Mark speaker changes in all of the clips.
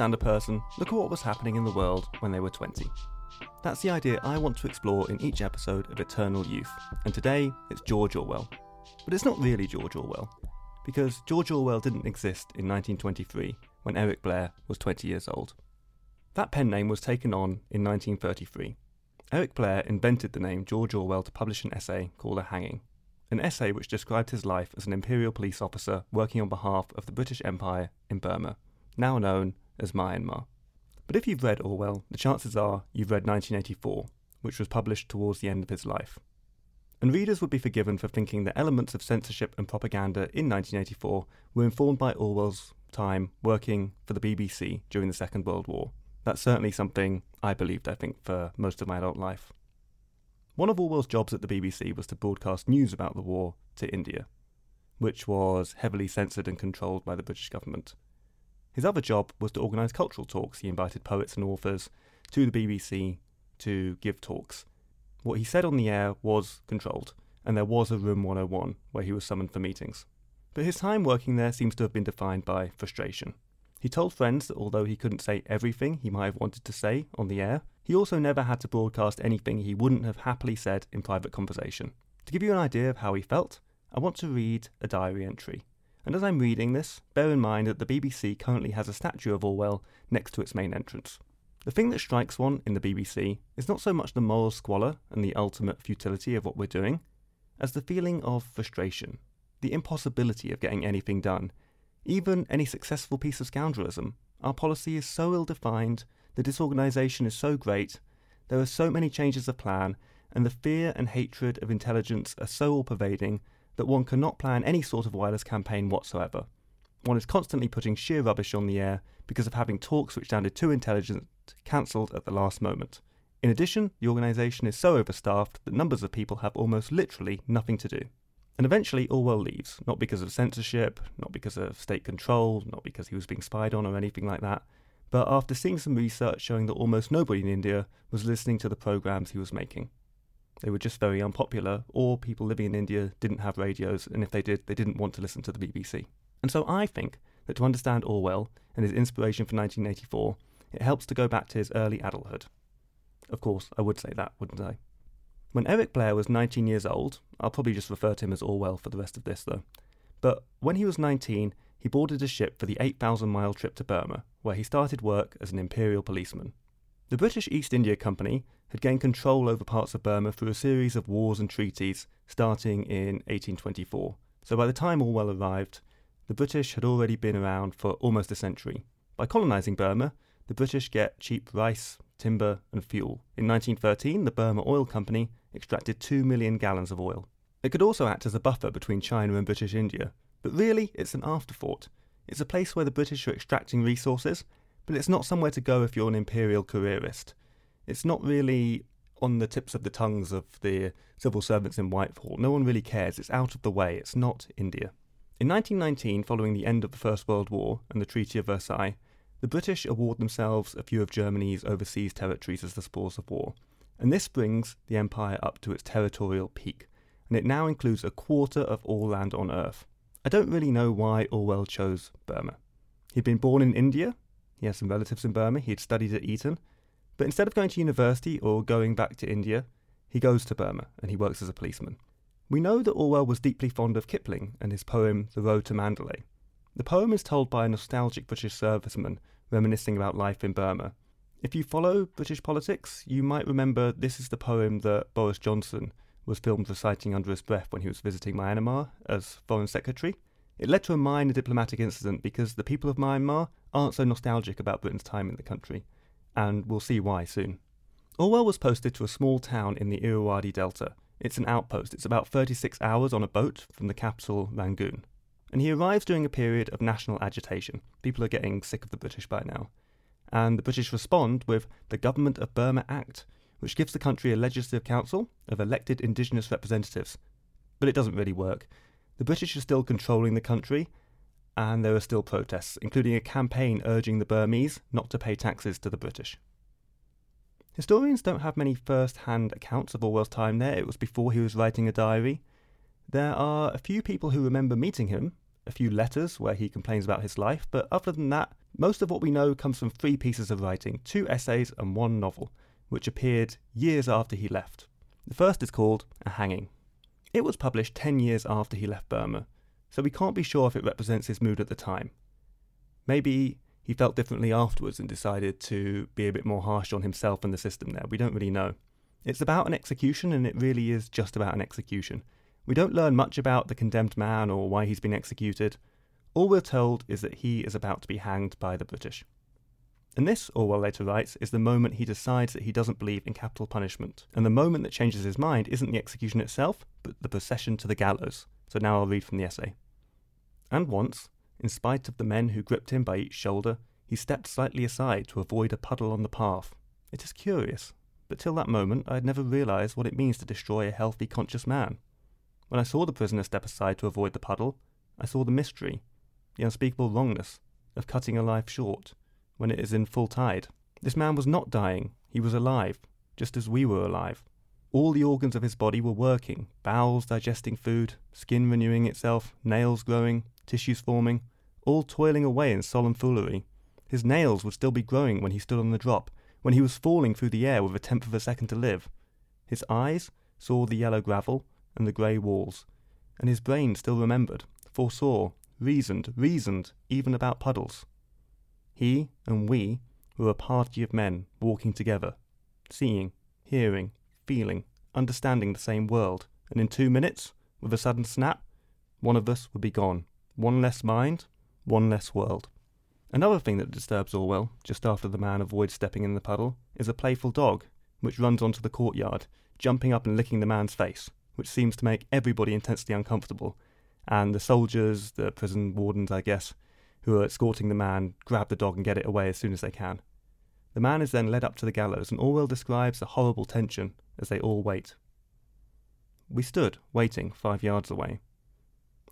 Speaker 1: A person, look at what was happening in the world when they were 20. That's the idea I want to explore in each episode of Eternal Youth, and today it's George Orwell. But it's not really George Orwell, because George Orwell didn't exist in 1923 when Eric Blair was 20 years old. That pen name was taken on in 1933. Eric Blair invented the name George Orwell to publish an essay called A Hanging, an essay which described his life as an imperial police officer working on behalf of the British Empire in Burma, now known as Myanmar. But if you've read Orwell, the chances are you've read 1984, which was published towards the end of his life. And readers would be forgiven for thinking that elements of censorship and propaganda in 1984 were informed by Orwell's time working for the BBC during the Second World War. That's certainly something I believed, I think, for most of my adult life. One of Orwell's jobs at the BBC was to broadcast news about the war to India, which was heavily censored and controlled by the British government. His other job was to organise cultural talks. He invited poets and authors to the BBC to give talks. What he said on the air was controlled, and there was a Room 101 where he was summoned for meetings. But his time working there seems to have been defined by frustration. He told friends that although he couldn't say everything he might have wanted to say on the air, he also never had to broadcast anything he wouldn't have happily said in private conversation. To give you an idea of how he felt, I want to read a diary entry. And as I'm reading this, bear in mind that the BBC currently has a statue of Orwell next to its main entrance. The thing that strikes one in the BBC is not so much the moral squalor and the ultimate futility of what we're doing, as the feeling of frustration, the impossibility of getting anything done, even any successful piece of scoundrelism. Our policy is so ill defined, the disorganisation is so great, there are so many changes of plan, and the fear and hatred of intelligence are so all pervading that one cannot plan any sort of wireless campaign whatsoever. One is constantly putting sheer rubbish on the air because of having talks which sounded too intelligent cancelled at the last moment. In addition, the organisation is so overstaffed that numbers of people have almost literally nothing to do. And eventually, Orwell leaves, not because of censorship, not because of state control, not because he was being spied on or anything like that, but after seeing some research showing that almost nobody in India was listening to the programs he was making. They were just very unpopular, or people living in India didn't have radios, and if they did, they didn't want to listen to the BBC. And so I think that to understand Orwell and his inspiration for 1984, it helps to go back to his early adulthood. Of course, I would say that, wouldn't I? When Eric Blair was 19 years old, I'll probably just refer to him as Orwell for the rest of this though, but when he was 19, he boarded a ship for the 8,000 mile trip to Burma, where he started work as an imperial policeman. The British East India Company had gained control over parts of Burma through a series of wars and treaties starting in 1824. So by the time Orwell arrived, the British had already been around for almost a century. By colonising Burma, the British get cheap rice, timber, and fuel. In 1913, the Burma Oil Company extracted 2 million gallons of oil. It could also act as a buffer between China and British India, but really it's an afterthought. It's a place where the British are extracting resources, but it's not somewhere to go if you're an imperial careerist it's not really on the tips of the tongues of the civil servants in Whitehall. No one really cares. It's out of the way. It's not India. In 1919, following the end of the First World War and the Treaty of Versailles, the British award themselves a few of Germany's overseas territories as the spoils of war. And this brings the empire up to its territorial peak, and it now includes a quarter of all land on Earth. I don't really know why Orwell chose Burma. He'd been born in India, he has some relatives in Burma, he had studied at Eton, but instead of going to university or going back to India, he goes to Burma and he works as a policeman. We know that Orwell was deeply fond of Kipling and his poem The Road to Mandalay. The poem is told by a nostalgic British serviceman reminiscing about life in Burma. If you follow British politics, you might remember this is the poem that Boris Johnson was filmed reciting under his breath when he was visiting Myanmar as Foreign Secretary. It led to a minor diplomatic incident because the people of Myanmar aren't so nostalgic about Britain's time in the country and we'll see why soon. Orwell was posted to a small town in the Irrawaddy Delta. It's an outpost. It's about 36 hours on a boat from the capital, Rangoon. And he arrives during a period of national agitation. People are getting sick of the British by now. And the British respond with the Government of Burma Act, which gives the country a legislative council of elected indigenous representatives. But it doesn't really work. The British are still controlling the country, and there were still protests, including a campaign urging the Burmese not to pay taxes to the British. Historians don't have many first hand accounts of Orwell's time there, it was before he was writing a diary. There are a few people who remember meeting him, a few letters where he complains about his life, but other than that, Most of what we know comes from three pieces of writing two essays and one novel, which appeared years after he left. The first is called A Hanging. It was published 10 years after he left Burma, so we can't be sure if it represents his mood at the time. Maybe he felt differently afterwards and decided to be a bit more harsh on himself and the system there. We don't really know. It's about an execution, and it really is just about an execution. We don't learn much about the condemned man or why he's been executed. All we're told is that he is about to be hanged by the British. And this, Orwell later writes, is the moment he decides that he doesn't believe in capital punishment. And the moment that changes his mind isn't the execution itself, but the procession to the gallows. So now I'll read from the essay. And once, in spite of the men who gripped him by each shoulder, he stepped slightly aside to avoid a puddle on the path. It is curious, but till that moment I had never realised what it means to destroy a healthy, conscious man. When I saw the prisoner step aside to avoid the puddle, I saw the mystery, the unspeakable wrongness of cutting a life short when it is in full tide. This man was not dying, he was alive, just as we were alive. All the organs of his body were working bowels digesting food, skin renewing itself, nails growing, tissues forming, all toiling away in solemn foolery. His nails would still be growing when he stood on the drop, when he was falling through the air with a tenth of a second to live. His eyes saw the yellow gravel and the grey walls, and his brain still remembered, foresaw, reasoned, reasoned, even about puddles. He and we were a party of men walking together, seeing, hearing, feeling, understanding the same world, and in two minutes, with a sudden snap, one of us would be gone. One less mind, one less world. Another thing that disturbs Orwell, just after the man avoids stepping in the puddle, is a playful dog, which runs onto the courtyard, jumping up and licking the man's face, which seems to make everybody intensely uncomfortable. And the soldiers, the prison wardens, I guess, who are escorting the man, grab the dog and get it away as soon as they can. The man is then led up to the gallows, and Orwell describes the horrible tension as they all wait. We stood, waiting, five yards away.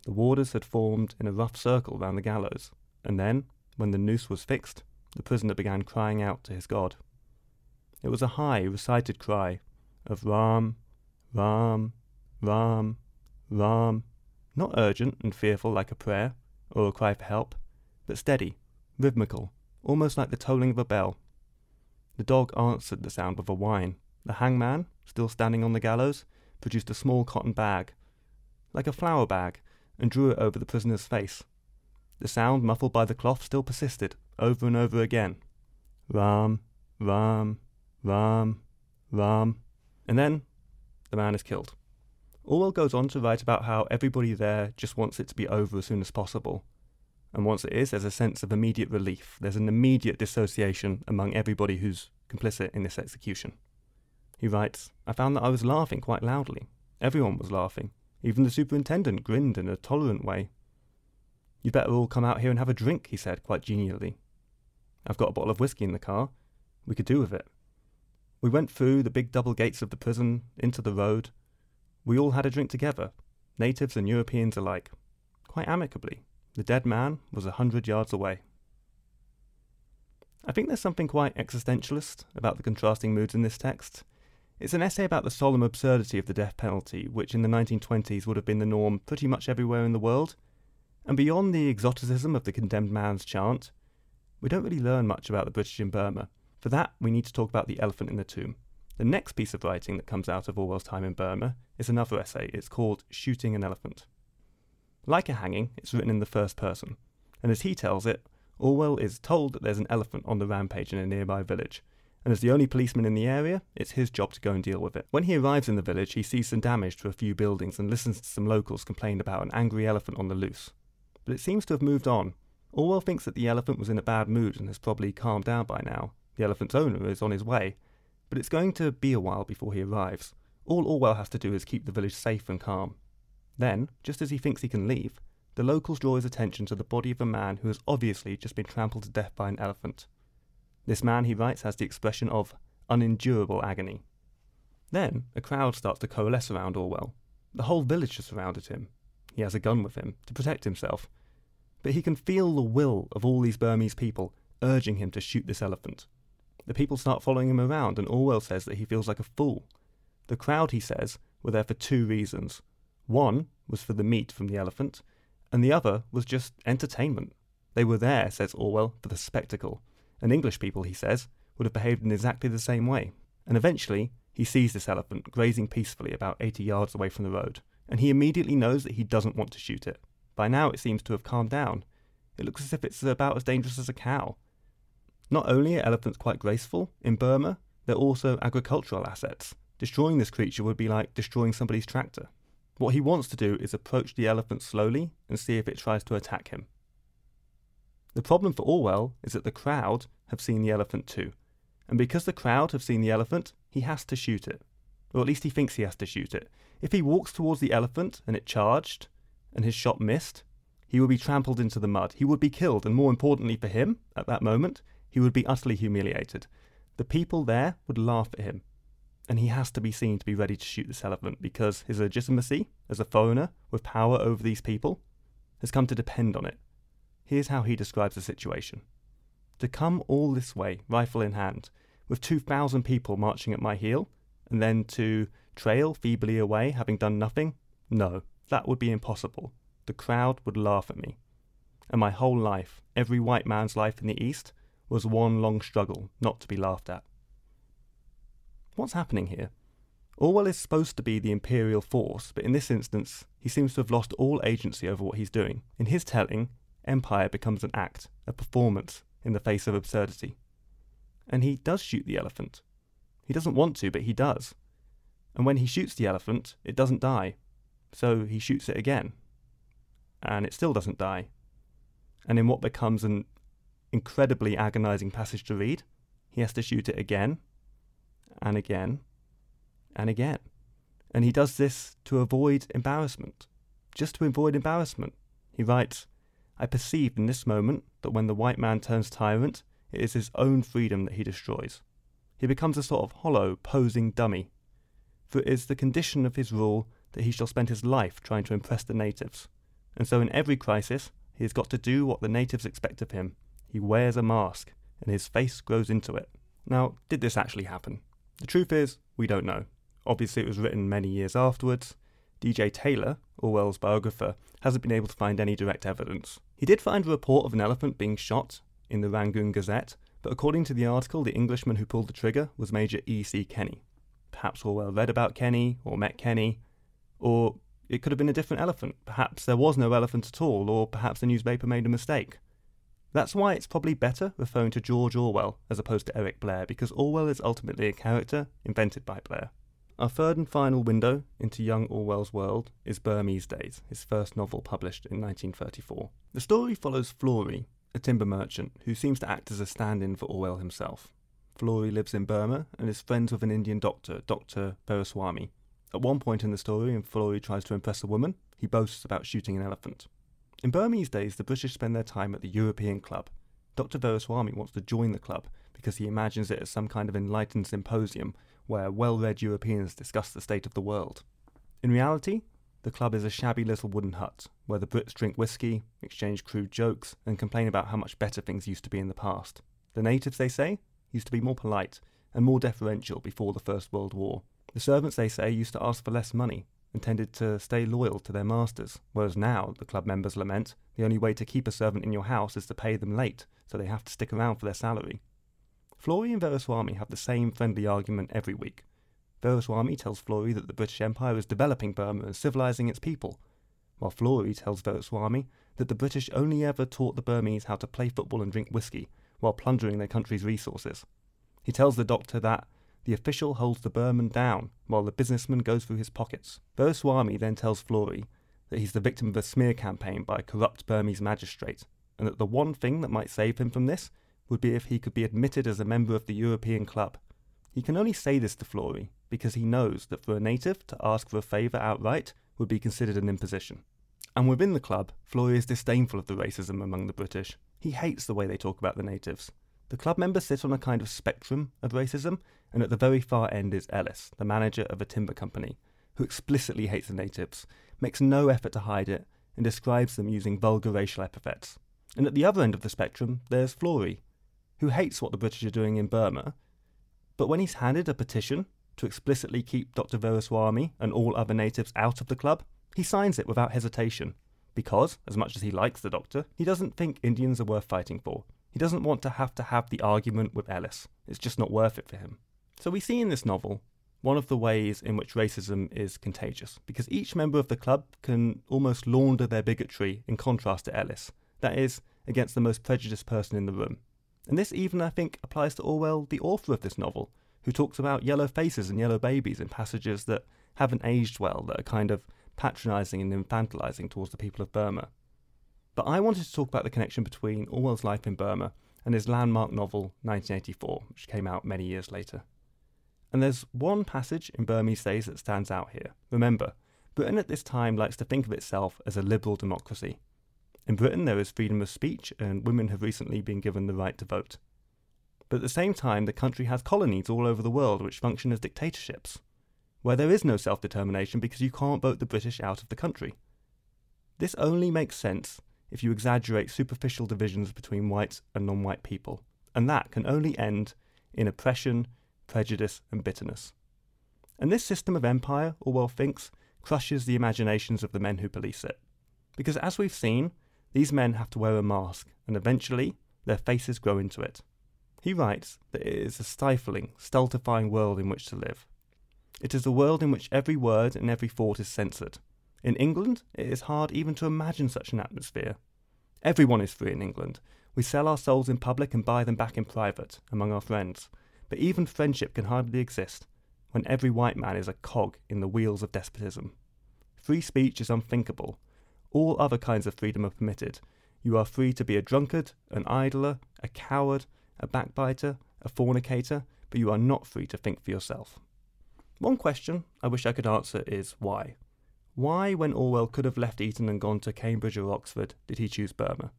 Speaker 1: The warders had formed in a rough circle round the gallows, and then, when the noose was fixed, the prisoner began crying out to his God. It was a high, recited cry of Ram, Ram, Ram, Ram, not urgent and fearful like a prayer or a cry for help, but steady, rhythmical, almost like the tolling of a bell. The dog answered the sound with a whine. The hangman, still standing on the gallows, produced a small cotton bag, like a flour bag, and drew it over the prisoner's face. The sound, muffled by the cloth, still persisted, over and over again. Ram, Ram, Ram, Ram. And then the man is killed. Orwell goes on to write about how everybody there just wants it to be over as soon as possible. And once it is, there's a sense of immediate relief. There's an immediate dissociation among everybody who's complicit in this execution. He writes, I found that I was laughing quite loudly. Everyone was laughing. Even the superintendent grinned in a tolerant way. You'd better all come out here and have a drink, he said quite genially. I've got a bottle of whisky in the car. We could do with it. We went through the big double gates of the prison, into the road. We all had a drink together, natives and Europeans alike, quite amicably. The dead man was a hundred yards away. I think there's something quite existentialist about the contrasting moods in this text. It's an essay about the solemn absurdity of the death penalty, which in the 1920s would have been the norm pretty much everywhere in the world. And beyond the exoticism of the condemned man's chant, we don't really learn much about the British in Burma. For that, we need to talk about the elephant in the tomb. The next piece of writing that comes out of Orwell's time in Burma is another essay. It's called Shooting an Elephant. Like a hanging, it's written in the first person. And as he tells it, Orwell is told that there's an elephant on the rampage in a nearby village, and as the only policeman in the area, it's his job to go and deal with it. When he arrives in the village, he sees some damage to a few buildings and listens to some locals complain about an angry elephant on the loose. But it seems to have moved on. Orwell thinks that the elephant was in a bad mood and has probably calmed down by now. The elephant's owner is on his way, but it's going to be a while before he arrives. All Orwell has to do is keep the village safe and calm. Then, just as he thinks he can leave, the locals draw his attention to the body of a man who has obviously just been trampled to death by an elephant. This man, he writes, has the expression of unendurable agony. Then a crowd starts to coalesce around Orwell. The whole village has surrounded him. He has a gun with him to protect himself. But he can feel the will of all these Burmese people urging him to shoot this elephant. The people start following him around, and Orwell says that he feels like a fool. The crowd, he says, were there for two reasons. One was for the meat from the elephant, and the other was just entertainment. They were there, says Orwell, for the spectacle, and English people, he says, would have behaved in exactly the same way. And eventually, he sees this elephant grazing peacefully about 80 yards away from the road, and he immediately knows that he doesn't want to shoot it. By now, it seems to have calmed down. It looks as if it's about as dangerous as a cow. Not only are elephants quite graceful, in Burma, they're also agricultural assets. Destroying this creature would be like destroying somebody's tractor. What he wants to do is approach the elephant slowly and see if it tries to attack him. The problem for Orwell is that the crowd have seen the elephant too, and because the crowd have seen the elephant, he has to shoot it. Or at least he thinks he has to shoot it. If he walks towards the elephant and it charged, and his shot missed, he would be trampled into the mud. He would be killed, and more importantly for him, at that moment, he would be utterly humiliated. The people there would laugh at him, and he has to be seen to be ready to shoot this elephant because his legitimacy as a foreigner with power over these people has come to depend on it. Here's how he describes the situation. To come all this way, rifle in hand, with 2,000 people marching at my heel, and then to trail feebly away, having done nothing? No, that would be impossible. The crowd would laugh at me. And my whole life, every white man's life in the East, was one long struggle not to be laughed at. What's happening here? Orwell is supposed to be the imperial force, but in this instance, he seems to have lost all agency over what he's doing. In his telling, empire becomes an act, a performance, in the face of absurdity. And he does shoot the elephant. He doesn't want to, but he does. And when he shoots the elephant, it doesn't die. So he shoots it again. And it still doesn't die. And in what becomes an incredibly agonizing passage to read, he has to shoot it again, and again, and again. And he does this to avoid embarrassment. Just to avoid embarrassment. He writes, I perceive in this moment that when the white man turns tyrant, it is his own freedom that he destroys. He becomes a sort of hollow, posing dummy. For it is the condition of his rule that he shall spend his life trying to impress the natives. And so in every crisis, he has got to do what the natives expect of him. He wears a mask, and his face grows into it. Now, did this actually happen? The truth is, we don't know. Obviously, it was written many years afterwards. DJ Taylor, Orwell's biographer, hasn't been able to find any direct evidence. He did find a report of an elephant being shot in the Rangoon Gazette, but according to the article, the Englishman who pulled the trigger was Major E.C. Kenny. Perhaps Orwell read about Kenny, or met Kenny, or it could have been a different elephant. Perhaps there was no elephant at all, or perhaps the newspaper made a mistake. That's why it's probably better referring to George Orwell as opposed to Eric Blair, because Orwell is ultimately a character invented by Blair. Our third and final window into young Orwell's world is Burmese Days, his first novel published in 1934. The story follows Flory, a timber merchant who seems to act as a stand in for Orwell himself. Flory lives in Burma and is friends with an Indian doctor, Dr. Veeraswamy. At one point in the story, when Flory tries to impress a woman, he boasts about shooting an elephant. In Burmese days, the British spend their time at the European Club. Dr. Veeraswamy wants to join the club because he imagines it as some kind of enlightened symposium where well read Europeans discuss the state of the world. In reality, the club is a shabby little wooden hut where the Brits drink whiskey, exchange crude jokes, and complain about how much better things used to be in the past. The natives, they say, used to be more polite and more deferential before the First World War. The servants, they say, used to ask for less money and tended to stay loyal to their masters, whereas now, the club members lament, the only way to keep a servant in your house is to pay them late, so they have to stick around for their salary. Flory and Veeraswamy have the same friendly argument every week, Veeraswamy tells Flory that the British Empire is developing Burma and civilizing its people, while Flory tells Veeraswamy that the British only ever taught the Burmese how to play football and drink whiskey while plundering their country's resources. He tells the doctor that the official holds the Burman down while the businessman goes through his pockets. Veeraswamy then tells Flory that he's the victim of a smear campaign by a corrupt Burmese magistrate, and that the one thing that might save him from this would be if he could be admitted as a member of the European Club. He can only say this to Flory because he knows that for a native to ask for a favour outright would be considered an imposition. And within the club, Flory is disdainful of the racism among the British. He hates the way they talk about the natives. The club members sit on a kind of spectrum of racism, and at the very far end is Ellis, the manager of a timber company, who explicitly hates the natives, makes no effort to hide it, and describes them using vulgar racial epithets. And at the other end of the spectrum, there's Flory, who hates what the British are doing in Burma, but when he's handed a petition to explicitly keep Dr. Veeraswamy and all other natives out of the club, he signs it without hesitation, because, as much as he likes the Doctor, he doesn't think Indians are worth fighting for. He doesn't want to have to have the argument with Ellis. It's just not worth it for him. So we see in this novel one of the ways in which racism is contagious, because each member of the club can almost launder their bigotry in contrast to Ellis, that is, against the most prejudiced person in the room. And this even, I think, applies to Orwell, the author of this novel, who talks about yellow faces and yellow babies in passages that haven't aged well, that are kind of patronising and infantilizing towards the people of Burma. But I wanted to talk about the connection between Orwell's life in Burma and his landmark novel 1984, which came out many years later. And there's one passage in Burmese Days that stands out here. Remember, Britain at this time likes to think of itself as a liberal democracy. In Britain, there is freedom of speech, and women have recently been given the right to vote. But at the same time, the country has colonies all over the world which function as dictatorships, where there is no self determination because you can't vote the British out of the country. This only makes sense if you exaggerate superficial divisions between white and non white people, and that can only end in oppression prejudice, and bitterness. And this system of empire, Orwell thinks, crushes the imaginations of the men who police it. Because as we've seen, these men have to wear a mask, and eventually their faces grow into it. He writes that it is a stifling, stultifying world in which to live. It is a world in which every word and every thought is censored. In England, it is hard even to imagine such an atmosphere. Everyone is free in England. We sell our souls in public and buy them back in private, among our friends. But even friendship can hardly exist when every white man is a cog in the wheels of despotism. Free speech is unthinkable. All other kinds of freedom are permitted. You are free to be a drunkard, an idler, a coward, a backbiter, a fornicator, but you are not free to think for yourself. One question I wish I could answer is why? Why, when Orwell could have left Eton and gone to Cambridge or Oxford, did he choose Burma?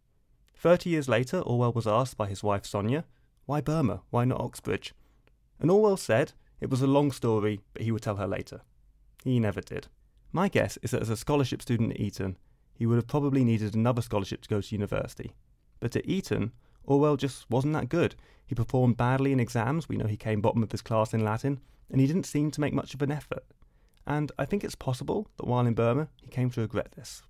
Speaker 1: Thirty years later, Orwell was asked by his wife Sonia, why Burma? Why not Oxbridge? And Orwell said it was a long story, but he would tell her later. He never did. My guess is that as a scholarship student at Eton, he would have probably needed another scholarship to go to university. But at Eton, Orwell just wasn't that good. He performed badly in exams, we know he came bottom of his class in Latin, and he didn't seem to make much of an effort. And I think it's possible that while in Burma, he came to regret this.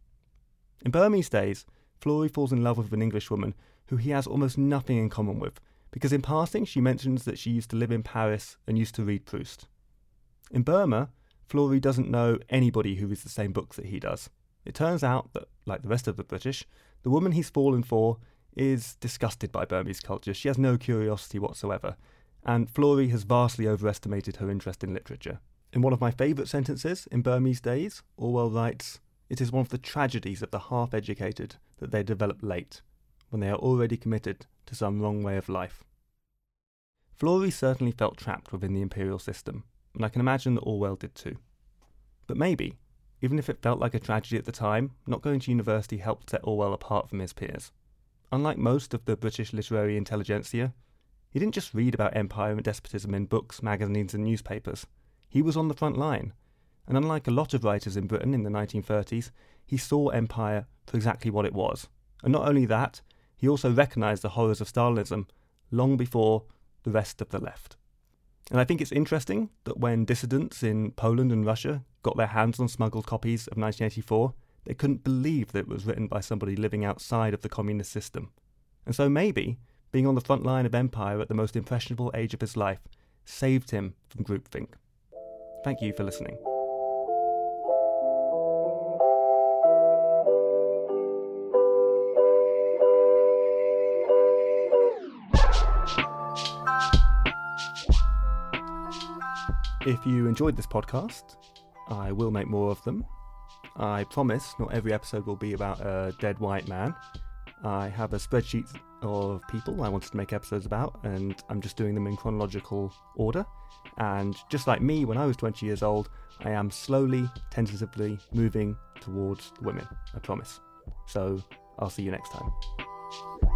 Speaker 1: In Burmese days, Flory falls in love with an English woman who he has almost nothing in common with, because in passing she mentions that she used to live in Paris and used to read Proust. In Burma, Flory doesn't know anybody who reads the same books that he does. It turns out that, like the rest of the British, the woman he's fallen for is disgusted by Burmese culture. She has no curiosity whatsoever, and Flory has vastly overestimated her interest in literature. In one of my favourite sentences in Burmese Days, Orwell writes, It is one of the tragedies of the half educated that they develop late, when they are already committed to some wrong way of life. Flory certainly felt trapped within the imperial system, and I can imagine that Orwell did too. But maybe, even if it felt like a tragedy at the time, not going to university helped set Orwell apart from his peers. Unlike most of the British literary intelligentsia, he didn't just read about empire and despotism in books, magazines, and newspapers. He was on the front line, and unlike a lot of writers in Britain in the 1930s, he saw empire for exactly what it was. And not only that, he also recognised the horrors of Stalinism long before the rest of the left. And I think it's interesting that when dissidents in Poland and Russia got their hands on smuggled copies of 1984, they couldn't believe that it was written by somebody living outside of the communist system. And so maybe being on the front line of empire at the most impressionable age of his life saved him from groupthink. Thank you for listening. If you enjoyed this podcast, I will make more of them. I promise not every episode will be about a dead white man. I have a spreadsheet of people I wanted to make episodes about, and I'm just doing them in chronological order. And just like me when I was 20 years old, I am slowly, tentatively moving towards the women, I promise. So I'll see you next time.